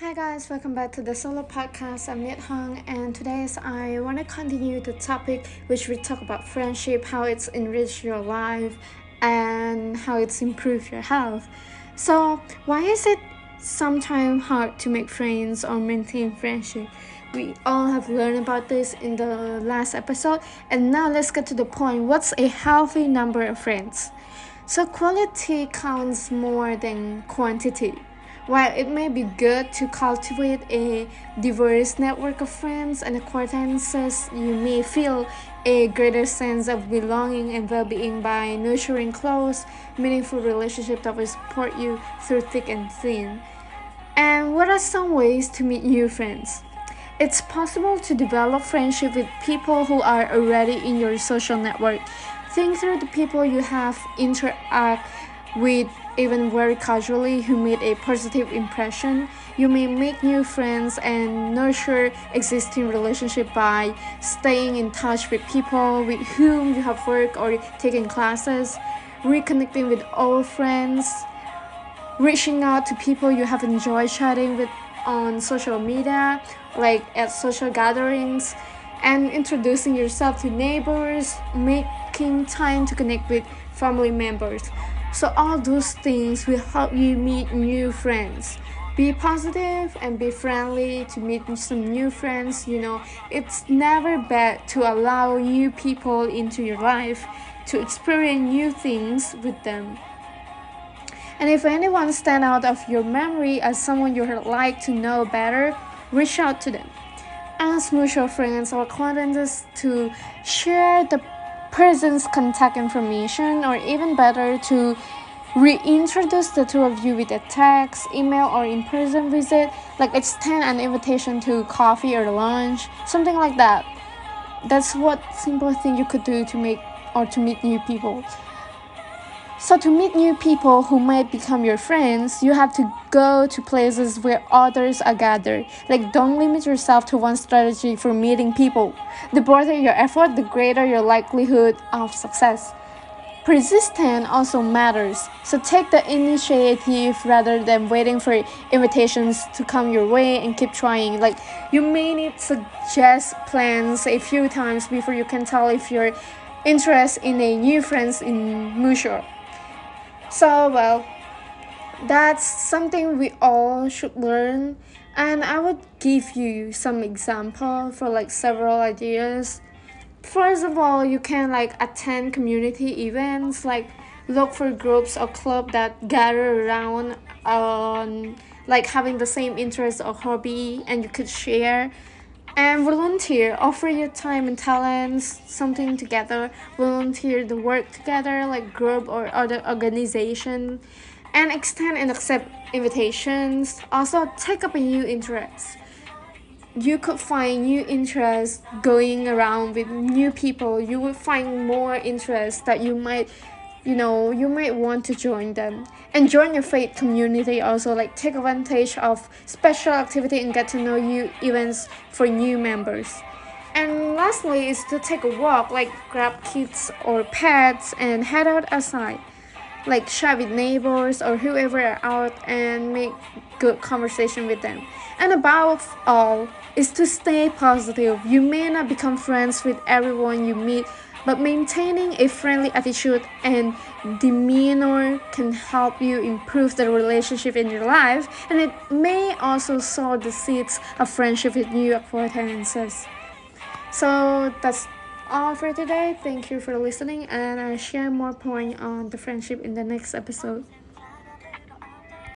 Hi guys, welcome back to the solo podcast. I'm Niet Hong, and today I want to continue the topic which we talk about friendship, how it's enriched your life, and how it's improved your health. So, why is it sometimes hard to make friends or maintain friendship? We all have learned about this in the last episode, and now let's get to the point. What's a healthy number of friends? So, quality counts more than quantity while it may be good to cultivate a diverse network of friends and acquaintances, you may feel a greater sense of belonging and well being by nurturing close, meaningful relationships that will support you through thick and thin. And what are some ways to meet new friends? It's possible to develop friendship with people who are already in your social network. Think through the people you have interact with even very casually who made a positive impression. You may make new friends and nurture existing relationship by staying in touch with people with whom you have worked or taken classes, reconnecting with old friends, reaching out to people you have enjoyed chatting with on social media, like at social gatherings, and introducing yourself to neighbors, making time to connect with family members. So, all those things will help you meet new friends. Be positive and be friendly to meet some new friends. You know, it's never bad to allow new people into your life to experience new things with them. And if anyone stand out of your memory as someone you would like to know better, reach out to them. Ask mutual friends or acquaintances to share the person's contact information, or even better, to reintroduce the two of you with a text, email, or in person visit, like extend an invitation to coffee or lunch, something like that. That's what simple thing you could do to make or to meet new people. So, to meet new people who might become your friends, you have to go to places where others are gathered. Like, don't limit yourself to one strategy for meeting people. The broader your effort, the greater your likelihood of success. Persistence also matters, so take the initiative rather than waiting for invitations to come your way and keep trying. Like, you may need to suggest plans a few times before you can tell if you're interested in a new friends in mutual. So, well, that's something we all should learn. And I would give you some example for like several ideas. First of all, you can like attend community events, like look for groups or club that gather around on like having the same interest or hobby and you could share and volunteer offer your time and talents something together volunteer the work together like group or other organization and extend and accept invitations. Also take up a new interest. You could find new interests going around with new people. You will find more interests that you might you know you might want to join them. And join your faith community also like take advantage of special activity and get to know you events for new members. And lastly is to take a walk like grab kids or pets and head out outside like chat with neighbors or whoever are out and make good conversation with them. And above all is to stay positive. You may not become friends with everyone you meet but maintaining a friendly attitude and demeanor can help you improve the relationship in your life, and it may also sow the seeds of friendship with new acquaintances. So that's all for today. Thank you for listening, and I'll share more point on the friendship in the next episode.